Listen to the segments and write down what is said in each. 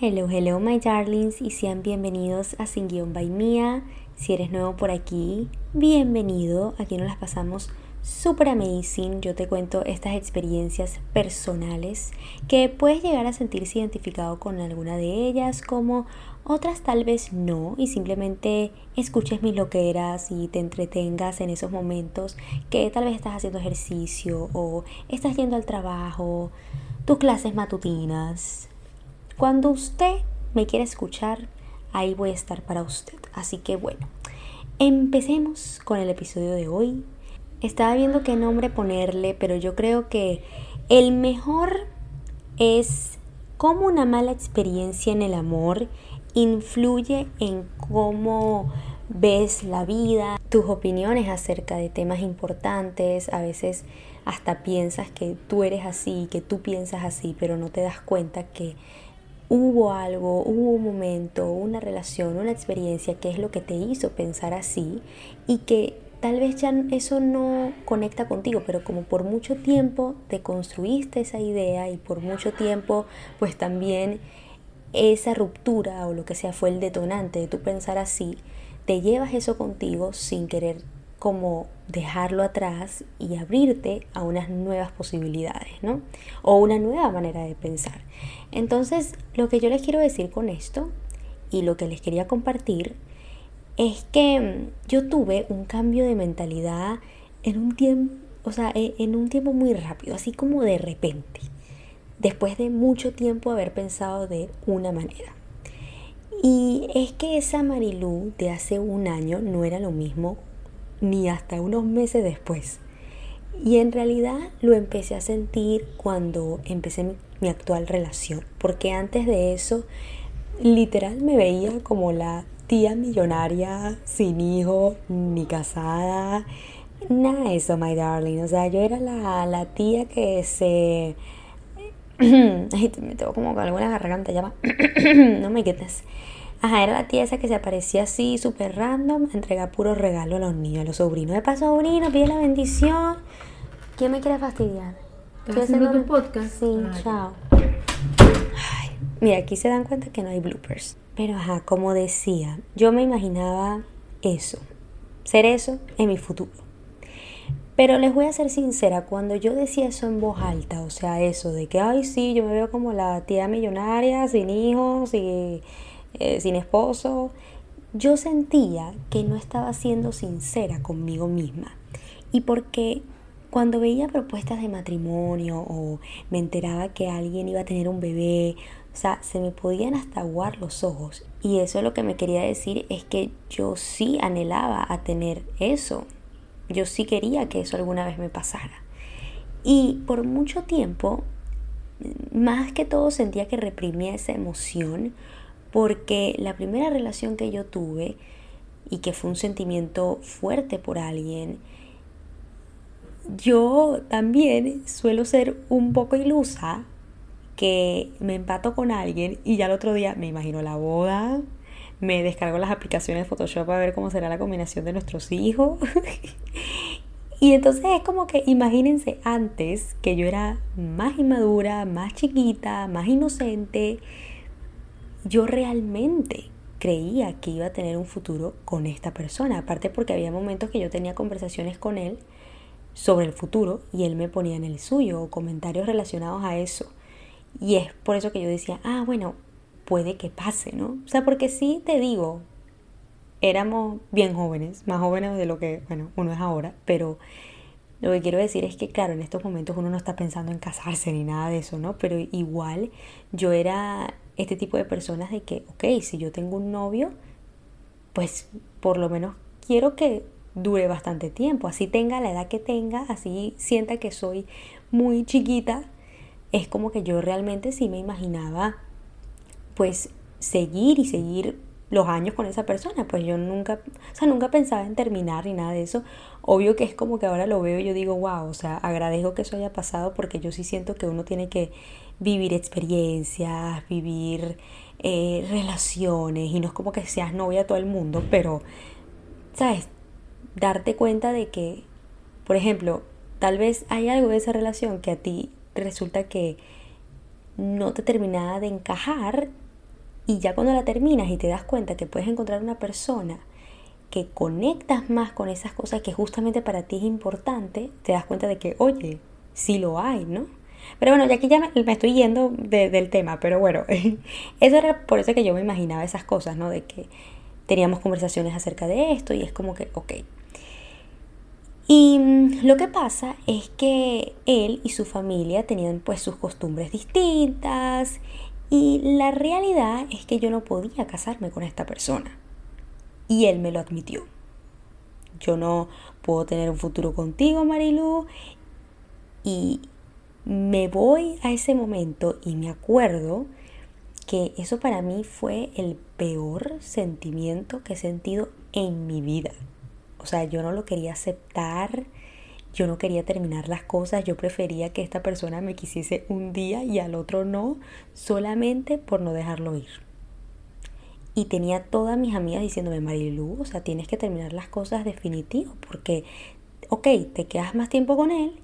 Hello, hello my darlings y sean bienvenidos a Sin Guión by Mía. Si eres nuevo por aquí, bienvenido. Aquí nos las pasamos super amazing. Yo te cuento estas experiencias personales que puedes llegar a sentirse identificado con alguna de ellas, como otras tal vez no, y simplemente escuches mis loqueras y te entretengas en esos momentos que tal vez estás haciendo ejercicio o estás yendo al trabajo, tus clases matutinas. Cuando usted me quiera escuchar, ahí voy a estar para usted. Así que bueno, empecemos con el episodio de hoy. Estaba viendo qué nombre ponerle, pero yo creo que el mejor es cómo una mala experiencia en el amor influye en cómo ves la vida, tus opiniones acerca de temas importantes, a veces hasta piensas que tú eres así, que tú piensas así, pero no te das cuenta que hubo algo, hubo un momento, una relación, una experiencia que es lo que te hizo pensar así y que tal vez ya eso no conecta contigo, pero como por mucho tiempo te construiste esa idea y por mucho tiempo pues también esa ruptura o lo que sea fue el detonante de tu pensar así, te llevas eso contigo sin querer como dejarlo atrás y abrirte a unas nuevas posibilidades, ¿no? O una nueva manera de pensar. Entonces, lo que yo les quiero decir con esto y lo que les quería compartir es que mm, yo tuve un cambio de mentalidad en un tiempo, o sea, e, en un tiempo muy rápido, así como de repente después de mucho tiempo haber pensado de una manera. Y es que esa Marilú de hace un año no era lo mismo ni hasta unos meses después. Y en realidad lo empecé a sentir cuando empecé mi, actual relación, porque antes de eso literal me veía como la tía millonaria, sin hijo, ni casada, nada de eso, my darling. O sea, yo era la, la tía que se me tengo como con alguna garganta, ya no me quites. Ajá, era la tía esa que se aparecía así, súper random, entrega puro regalo a los niños, a los sobrinos. De paso, sobrino, pide la bendición. ¿Quién me quiere fastidiar? ¿Estás haciendo tu podcast? Sí, ah, chao. Ay, mira, aquí se dan cuenta que no hay bloopers. Pero ajá, como decía, yo me imaginaba eso, ser eso en mi futuro. Pero les voy a ser sincera, cuando yo decía eso en voz alta, o sea, eso de que, ay, sí, yo me veo como la tía millonaria, sin hijos, y, eh, sin esposo, yo sentía que no estaba siendo sincera conmigo misma. Y porque cuando veía propuestas de matrimonio o me enteraba que alguien iba a tener un bebé, o sea, se me podían hasta aguar los ojos. Y eso lo que me quería decir es que yo sí anhelaba a tener eso. Yo sí quería que eso alguna vez me pasara. Y por mucho tiempo, más que todo sentía que reprimía esa emoción porque la primera relación que yo tuve y que fue un sentimiento fuerte por alguien, yo también suelo ser un poco ilusa que me empato con alguien y ya el otro día me imagino la boda, me descargo las aplicaciones de Photoshop a ver cómo será la combinación de nuestros hijos. y entonces es como que imagínense antes que yo era más inmadura, más chiquita, más inocente, yo realmente creía que iba a tener un futuro con esta persona. Aparte porque había momentos que yo tenía conversaciones con él sobre el futuro y él me ponía en el suyo o comentarios relacionados a eso. Y es por eso que yo decía, ah, bueno, puede que pase, ¿no? O sea, porque sí te digo, éramos bien jóvenes, más jóvenes de lo que, bueno, uno es ahora, pero lo que quiero decir es que, claro, en estos momentos uno no está pensando en casarse ni nada de eso, ¿no? Pero igual yo era este tipo de personas de que, ok, si yo tengo un novio, pues por lo menos quiero que dure bastante tiempo, así tenga la edad que tenga, así sienta que soy muy chiquita, es como que yo realmente sí me imaginaba pues seguir y seguir los años con esa persona, pues yo nunca, o sea, nunca pensaba en terminar ni nada de eso. Obvio que es como que ahora lo veo y yo digo, wow, o sea, agradezco que eso haya pasado porque yo sí siento que uno tiene que vivir experiencias, vivir eh, relaciones y no es como que seas novia a todo el mundo, pero, ¿sabes? Darte cuenta de que, por ejemplo, tal vez hay algo de esa relación que a ti resulta que no te terminaba de encajar Y ya cuando la terminas y te das cuenta que puedes encontrar una persona que conectas más con esas cosas que justamente para ti es importante, te das cuenta de que, oye, sí lo hay, ¿no? Pero bueno, ya que ya me, estoy yendo del tema, pero bueno, eso era por eso que yo me imaginaba esas cosas, ¿no? De que teníamos conversaciones acerca de esto y es como que, ok. Y mm, lo que pasa es que él y su familia tenían pues sus costumbres distintas y la realidad es que yo no podía casarme con esta persona. Y él me lo admitió. Yo no puedo tener un futuro contigo, Marilu. Y me voy a ese momento y me acuerdo que eso para mí fue el peor sentimiento que he sentido en mi vida. O sea, yo no lo quería aceptar, yo no quería terminar las cosas, yo prefería que esta persona me quisiese un día y al otro no, solamente por no dejarlo ir. Y tenía todas mis amigas diciéndome, Marilu, o sea, tienes que terminar las cosas definitivo, porque, ok, te quedas más tiempo con él,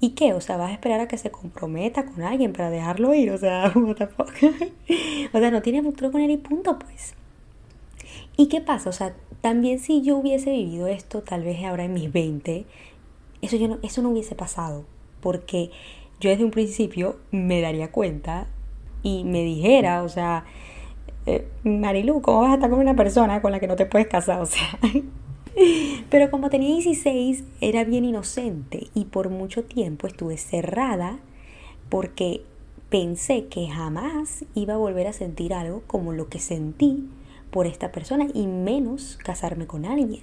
¿y qué? O sea, vas a esperar a que se comprometa con alguien para dejarlo ir, o sea, fuck? o sea, no tiene futuro con él y punto, pues. ¿Y qué pasa? O sea, también si yo hubiese vivido esto, tal vez ahora en mis 20, eso, yo no, eso no hubiese pasado, porque yo desde un principio me daría cuenta y me dijera, o sea, eh, Marilu, ¿cómo vas a estar con una persona con la que no te puedes casar? O sea, pero como tenía 16, era bien inocente y por mucho tiempo estuve cerrada porque pensé que jamás iba a volver a sentir algo como lo que sentí por esta persona y menos casarme con alguien.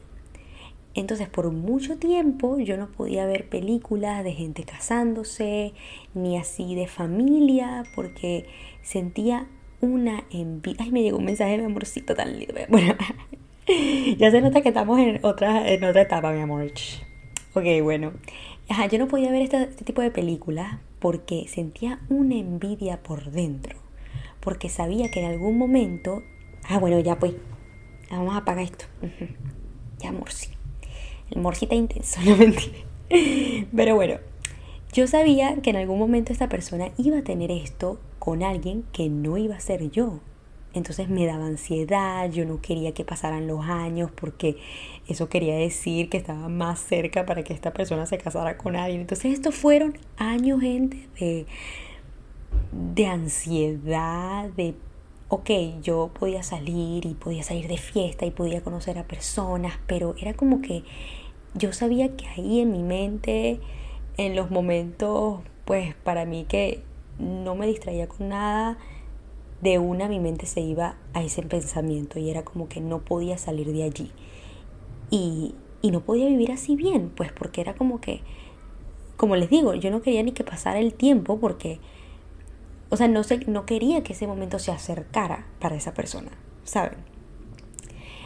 Entonces por mucho tiempo yo no podía ver películas de gente casándose, ni así de familia, porque sentía una envidia. Ay, me llegó un mensaje de mi amorcito tan lindo. Bueno, ya se nota que estamos en otra, en otra etapa, mi amor. Ok, bueno. Ajá, yo no podía ver este, tipo de películas porque sentía una envidia por dentro. Porque sabía que en algún momento. Ah, bueno, ya pues. Vamos a apagar esto. Ya, morci. El morcita intenso, no mentira. Pero bueno, yo sabía que en algún momento esta persona iba a tener esto con alguien que no iba a ser yo. Entonces me daba ansiedad, yo no quería que pasaran los años porque eso quería decir que estaba más cerca para que esta persona se casara con alguien. Entonces estos fueron años, gente, de, de ansiedad, de, ok, yo podía salir y podía salir de fiesta y podía conocer a personas, pero era como que yo sabía que ahí en mi mente, en los momentos, pues para mí que no me distraía con nada, de una mi mente se iba a ese pensamiento y era como que no podía salir de allí. Y, y no podía vivir así bien, pues porque era como que, como les digo, yo no quería ni que pasara el tiempo porque, o sea, no, sé, no quería que ese momento se acercara para esa persona, ¿saben?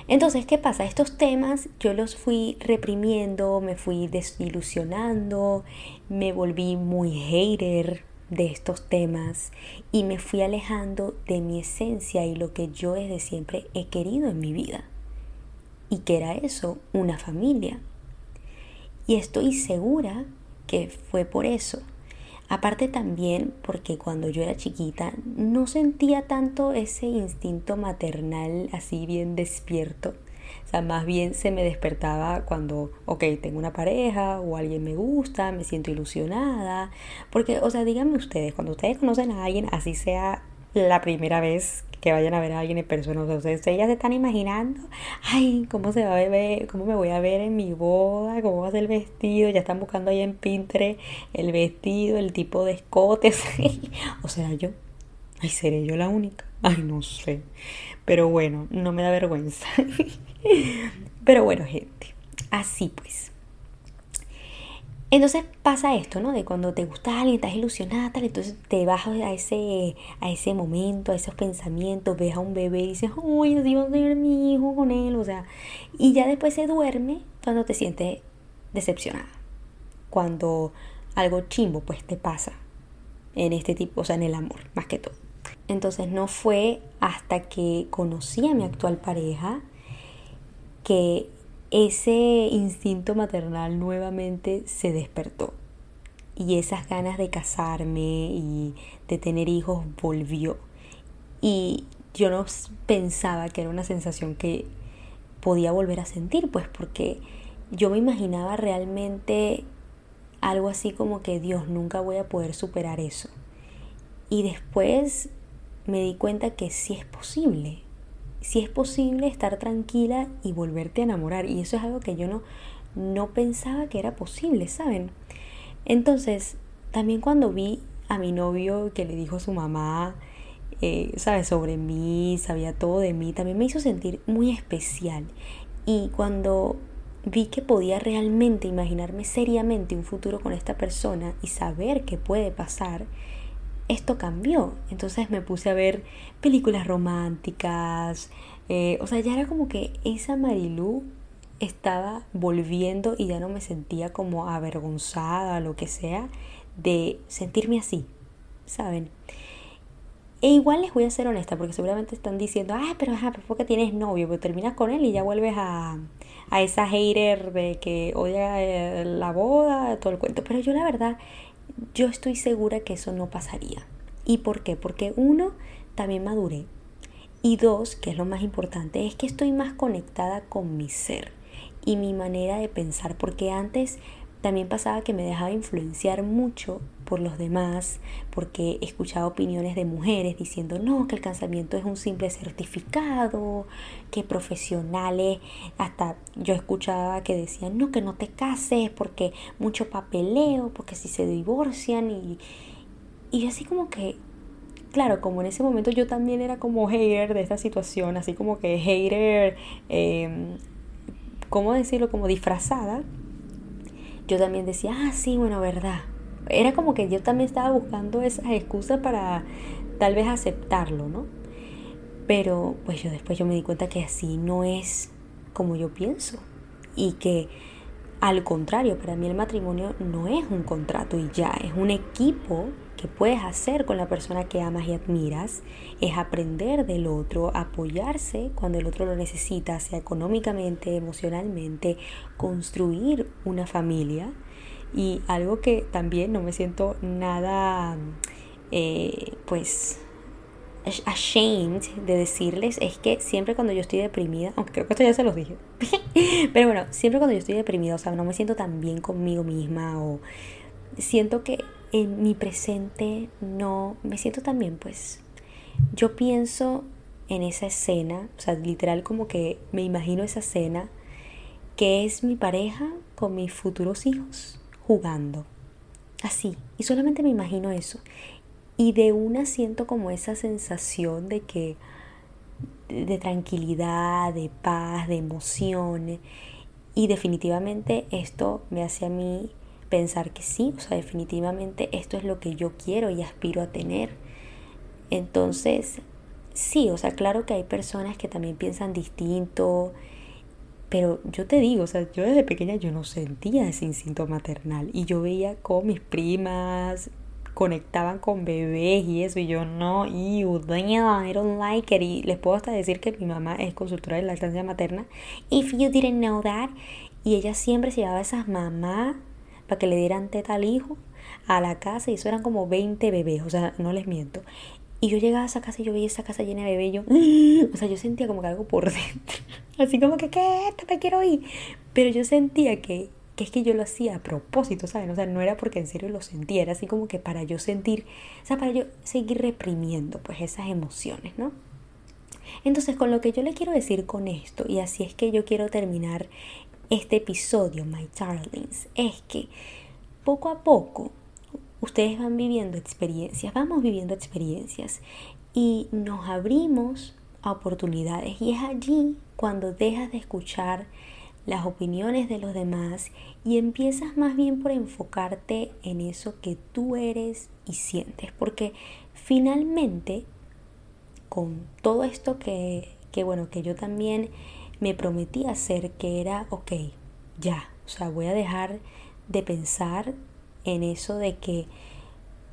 Entonces, ¿qué pasa? Estos temas yo los fui reprimiendo, me fui desilusionando, me volví muy hater de estos temas y me fui alejando de mi esencia y lo que yo desde siempre he querido en mi vida. Y que era eso, una familia. Y estoy segura que fue por eso. Aparte también porque cuando yo era chiquita no sentía tanto ese instinto maternal así bien despierto o sea, más bien se me despertaba cuando, ok, tengo una pareja o alguien me gusta, me siento ilusionada. Porque, o sea, díganme ustedes, cuando ustedes conocen a alguien, así sea la primera vez que vayan a ver a alguien en persona, o sea, ustedes, se están imaginando, ay, cómo se va a ver, cómo me voy a ver en mi boda, cómo va a ser el vestido, ya están buscando ahí en Pinterest el vestido, el tipo de escotes, o sea, yo, ay, seré yo la única, ay, no sé, pero bueno, no me da vergüenza. Pero bueno, gente, así pues. Entonces pasa esto, ¿no? De cuando te gusta alguien, estás ilusionada, tal, entonces te vas a ese, a ese momento, a esos pensamientos, ves a un bebé y dices, uy, así va mi hijo con él, o sea, y ya después se duerme cuando te sientes decepcionada. Cuando algo chimbo, pues, te pasa en este tipo, o sea, en el amor, más que todo. Entonces no fue hasta que conocí a mi actual pareja que ese instinto maternal nuevamente se despertó. Y esas ganas de casarme y de tener hijos volvió. Y yo no pensaba que era una sensación que podía volver a sentir, pues porque yo me imaginaba realmente algo así como que Dios, nunca voy a poder superar eso. Y después me di cuenta que sí es posible, sí es posible estar tranquila y volverte a enamorar. Y eso es algo que yo no, no pensaba que era posible, ¿saben? Entonces, también cuando vi a mi novio que le dijo a su mamá, eh, ¿sabes? Sobre mí, sabía todo de mí, también me hizo sentir muy especial. Y cuando vi que podía realmente imaginarme seriamente un futuro con esta persona y saber qué puede pasar, esto cambió. Entonces me puse a ver películas románticas. Eh, o sea, ya era como que esa Marilú estaba volviendo y ya no me sentía como avergonzada, lo que sea, de sentirme así, ¿saben? E igual les voy a ser honesta, porque seguramente están diciendo, ah, pero ajá, porque tienes novio, pero terminas con él y ya vuelves a, a esa hater de que odia eh, la boda, todo el cuento. Pero yo la verdad, yo estoy segura que eso no pasaría. ¿Y por qué? Porque uno, también maduré. Y dos, que es lo más importante, es que estoy más conectada con mi ser y mi manera de pensar, porque antes también pasaba que me dejaba influenciar mucho por los demás, porque escuchaba opiniones de mujeres diciendo, no, que el casamiento es un simple certificado, que profesionales, hasta yo escuchaba que decían, no, que no te cases, porque mucho papeleo, porque si se divorcian, y, y así como que, claro, como en ese momento yo también era como hater de esta situación, así como que hater, eh, ¿cómo decirlo? Como disfrazada yo también decía, ah, sí, bueno, verdad. Era como que yo también estaba buscando esas excusas para tal vez aceptarlo, ¿no? Pero pues yo después yo me di cuenta que así no es como yo pienso y que al contrario, para mí el matrimonio no es un contrato y ya, es un equipo que puedes hacer con la persona que amas y admiras es aprender del otro, apoyarse cuando el otro lo necesita, sea económicamente, emocionalmente, construir una familia. Y algo que también no me siento nada, eh, pues, ashamed de decirles es que siempre cuando yo estoy deprimida, aunque creo que esto ya se los dije, pero bueno, siempre cuando yo estoy deprimida, o sea, no me siento tan bien conmigo misma o siento que en mi presente no me siento tan bien, pues yo pienso en esa escena, o sea, literal como que me imagino esa escena que es mi pareja con mis futuros hijos jugando. Así, y solamente me imagino eso. Y de una siento como esa sensación de que de tranquilidad, de paz, de emoción. Y definitivamente esto me hace a mí pensar que sí, o sea, definitivamente esto es lo que yo quiero y aspiro a tener. Entonces, sí, o sea, claro que hay personas que también piensan distinto, pero yo te digo, o sea, yo desde pequeña yo no sentía ese instinto maternal y yo veía con mis primas conectaban con bebés y eso y yo no, you damn, I don't like it y les puedo hasta decir que mi mamá es consultora de lactancia materna if you didn't know that y ella siempre se llevaba a esas mamás para que le dieran teta al hijo a la casa y eso eran como 20 bebés, o sea, no les miento. Y yo llegaba a esa casa y yo veía esa casa llena de bebés yo, o sea, yo sentía como que algo por dentro. Así como que, ¿qué? Esto me quiero ir. Pero yo sentía que, que es que yo lo hacía a propósito, ¿saben? O sea, no era porque en serio lo sentía, era así como que para yo sentir, o sea, para yo seguir reprimiendo pues esas emociones, ¿no? Entonces, con lo que yo le quiero decir con esto, y así es que yo quiero terminar este episodio, my darlings, es que poco a poco ustedes van viviendo experiencias, vamos viviendo experiencias y nos abrimos a oportunidades. Y es allí cuando dejas de escuchar las opiniones de los demás y empiezas más bien por enfocarte en eso que tú eres y sientes, porque finalmente con todo esto que, que bueno, que yo también me prometí hacer que era, ok, ya, o sea, voy a dejar de pensar en eso de que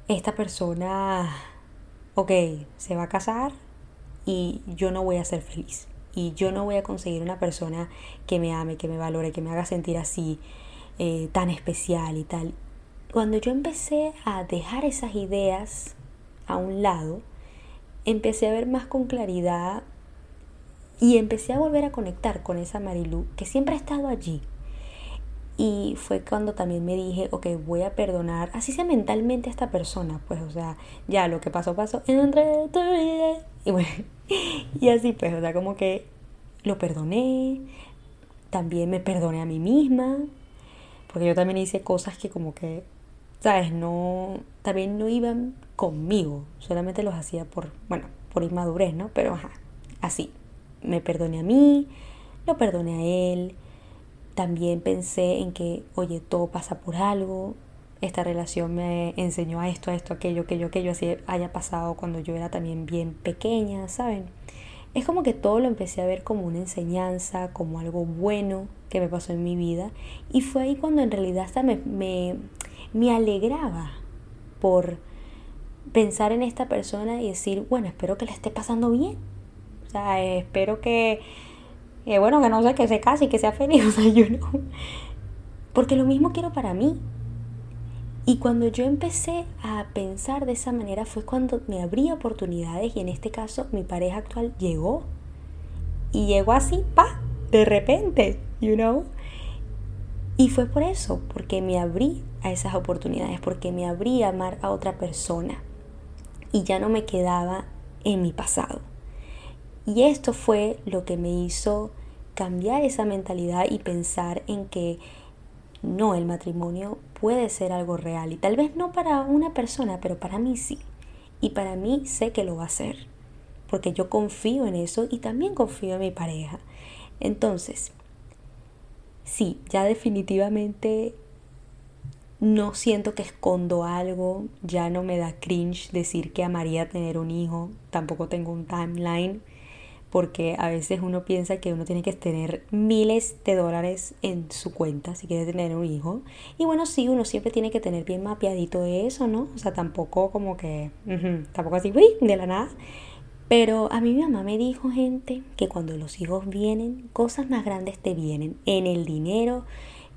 esta persona, ok, se va a casar y yo no voy a ser feliz. Y yo no voy a conseguir una persona que me ame, que me valore, que me haga sentir así, eh, tan especial y tal. Cuando yo empecé a dejar esas ideas a un lado, empecé a ver más con claridad y empecé a volver a conectar con esa Marilu que siempre ha estado allí. Y fue cuando también me dije, ok, voy a perdonar, así sea mentalmente a esta persona, pues, o sea, ya lo que pasó, pasó, entre tu vida. Y bueno, así pues, o sea, como que lo perdoné, también me perdoné a mí misma, porque yo también hice cosas que como que, ¿sabes? No, también no iban conmigo, solamente los hacía por, bueno, por inmadurez, ¿no? Pero ajá, así, me perdoné a mí, lo perdoné a él, también pensé en que, oye, todo pasa por algo, esta relación me enseñó a esto, a esto, aquello, aquello, aquello, así haya pasado cuando yo era también bien pequeña, ¿saben? Es como que todo lo empecé a ver como una enseñanza, como algo bueno que me pasó en mi vida. Y fue ahí cuando en realidad hasta me, me, me alegraba por pensar en esta persona y decir, bueno, espero que le esté pasando bien. O sea, espero que bueno, que no sé, que se case y que sea feliz, o sea, yo no. Porque lo mismo quiero para mí. Y cuando yo empecé a pensar de esa manera fue cuando me abrí oportunidades y en este caso mi pareja actual llegó. Y llegó así, pa, de repente, you know. Y fue por eso, porque me abrí a esas oportunidades, porque me abrí a amar a otra persona. Y ya no me quedaba en mi pasado. Y esto fue lo que me hizo cambiar esa mentalidad y pensar en que no, el matrimonio puede ser algo real y tal vez no para una persona, pero para mí sí. Y para mí sé que lo va a ser, porque yo confío en eso y también confío en mi pareja. Entonces, sí, ya definitivamente no siento que escondo algo, ya no me da cringe decir que amaría tener un hijo, tampoco tengo un timeline porque a veces uno piensa que uno tiene que tener miles de dólares en su cuenta si quiere tener un hijo. Y bueno, sí, uno siempre tiene que tener bien mapeadito eso, ¿no? O sea, tampoco como que, tampoco así, uy, de la nada. Pero a mí mi mamá me dijo, gente, que cuando los hijos vienen, cosas más grandes te vienen, en el dinero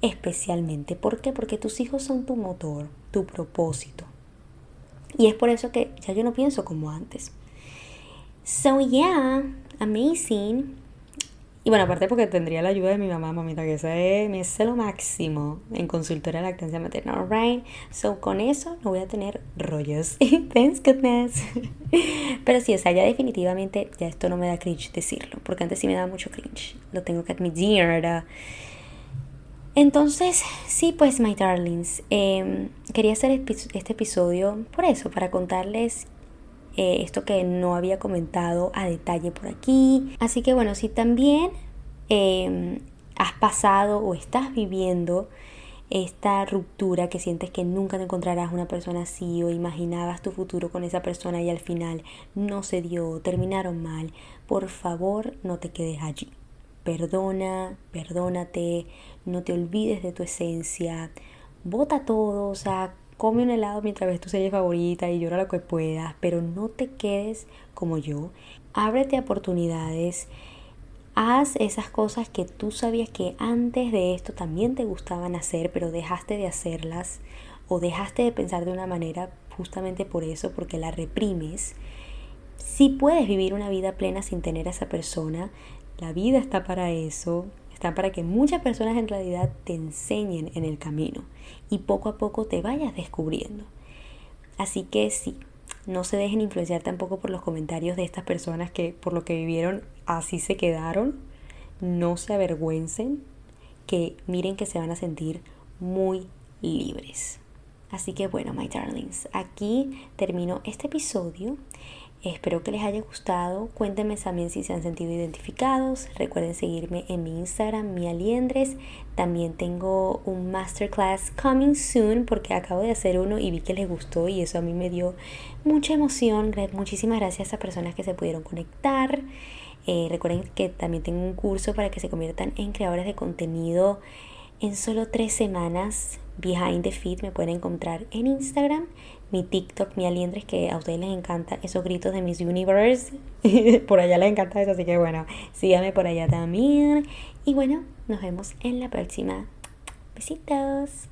especialmente. ¿Por qué? Porque tus hijos son tu motor, tu propósito. Y es por eso que ya yo no pienso como antes. So yeah, amazing. Y bueno, aparte porque tendría la ayuda de mi mamá, mamita, que ese es, me es lo máximo en consultoría de lactancia materna, alright. So con eso no voy a tener rollos. Thanks goodness. Pero sí, o sea, ya definitivamente ya esto no me da cringe decirlo, porque antes sí me daba mucho cringe. Lo tengo que admitir, ¿verdad? Entonces, sí, pues, my darlings, em, quería hacer este episodio por eso, para contarles eh, esto que no había comentado a detalle por aquí. Así que bueno, si también em, has pasado o estás viviendo esta ruptura que sientes que nunca te encontrarás una persona así o imaginabas tu futuro con esa persona y al final no se dio, terminaron mal, por favor no te quedes allí. Perdona, perdónate, no te olvides de tu esencia, bota todo, o sea, come un helado mientras ves tu serie favorita y llora lo que puedas, pero no te quedes como yo. Ábrete oportunidades. Haz esas cosas que tú sabías que antes de esto también te gustaban hacer, pero dejaste de hacerlas o dejaste de pensar de una manera justamente por eso, porque la reprimes. Si puedes vivir una vida plena sin tener a esa persona, la vida está para eso, está para que muchas personas en realidad te enseñen en el camino y poco a poco te vayas descubriendo. Así que sí, no se dejen influenciar tampoco por los comentarios de estas personas que por lo que vivieron así se quedaron. No se avergüencen, que miren que se van a sentir muy libres. Así que bueno, my darlings, aquí termino este episodio. Espero que les haya gustado. Cuéntenme también si se han sentido identificados. Recuerden seguirme en mi Instagram, mi aliendres. También tengo un masterclass coming soon porque acabo de hacer uno y vi que les gustó y eso a mí me dio mucha emoción. Muchísimas gracias a personas que se pudieron conectar. Eh, recuerden que también tengo un curso para que se conviertan en creadores de contenido en solo tres semanas. Behind the Feed me pueden encontrar en Instagram mi TikTok, mi aliendres, que a ustedes les encanta esos gritos de Miss Universe. por allá les encanta eso, así que bueno, síganme por allá también. Y bueno, nos vemos en la próxima. Besitos.